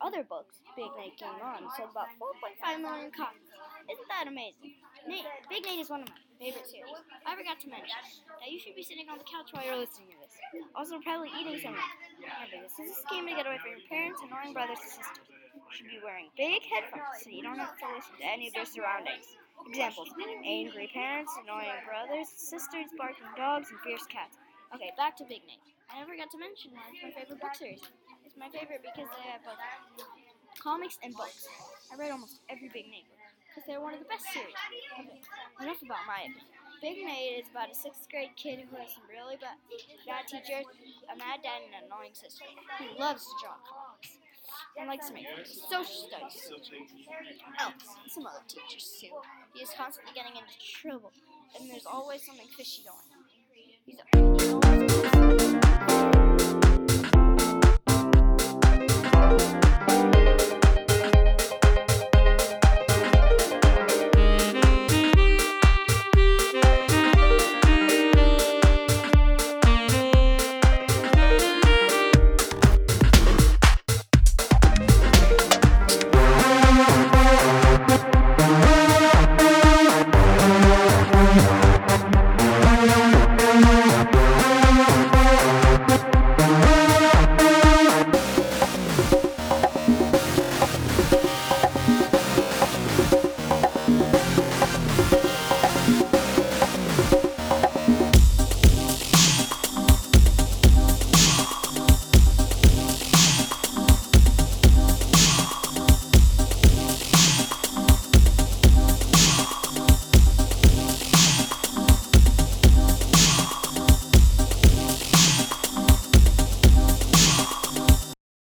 other books, Big Nate came on sold about 4.5 million copies. Isn't that amazing? Nate, Big Nate is one of my favorite series. I forgot to mention that you should be sitting on the couch while you're listening to this. Also, probably eating something. Remember, this is a scheme to get away from your parents, annoying brothers and sisters. You should be wearing big headphones so you don't have to listen to any of their surroundings. Examples angry parents, annoying brothers, sisters, barking dogs, and fierce cats. Okay, back to Big Nate. I never got to mention why it's my favorite book series. It's my favorite because they have both comics and books. I read almost every Big Nate because they're one of the best series. Okay, enough about my opinion. Big Nate is about a sixth grade kid who has some really bad, bad teachers, a mad dad, and an annoying sister. He loves to draw comics and likes to make social studies. Oh, some other teachers too. He is constantly getting into trouble, and there's always something fishy going.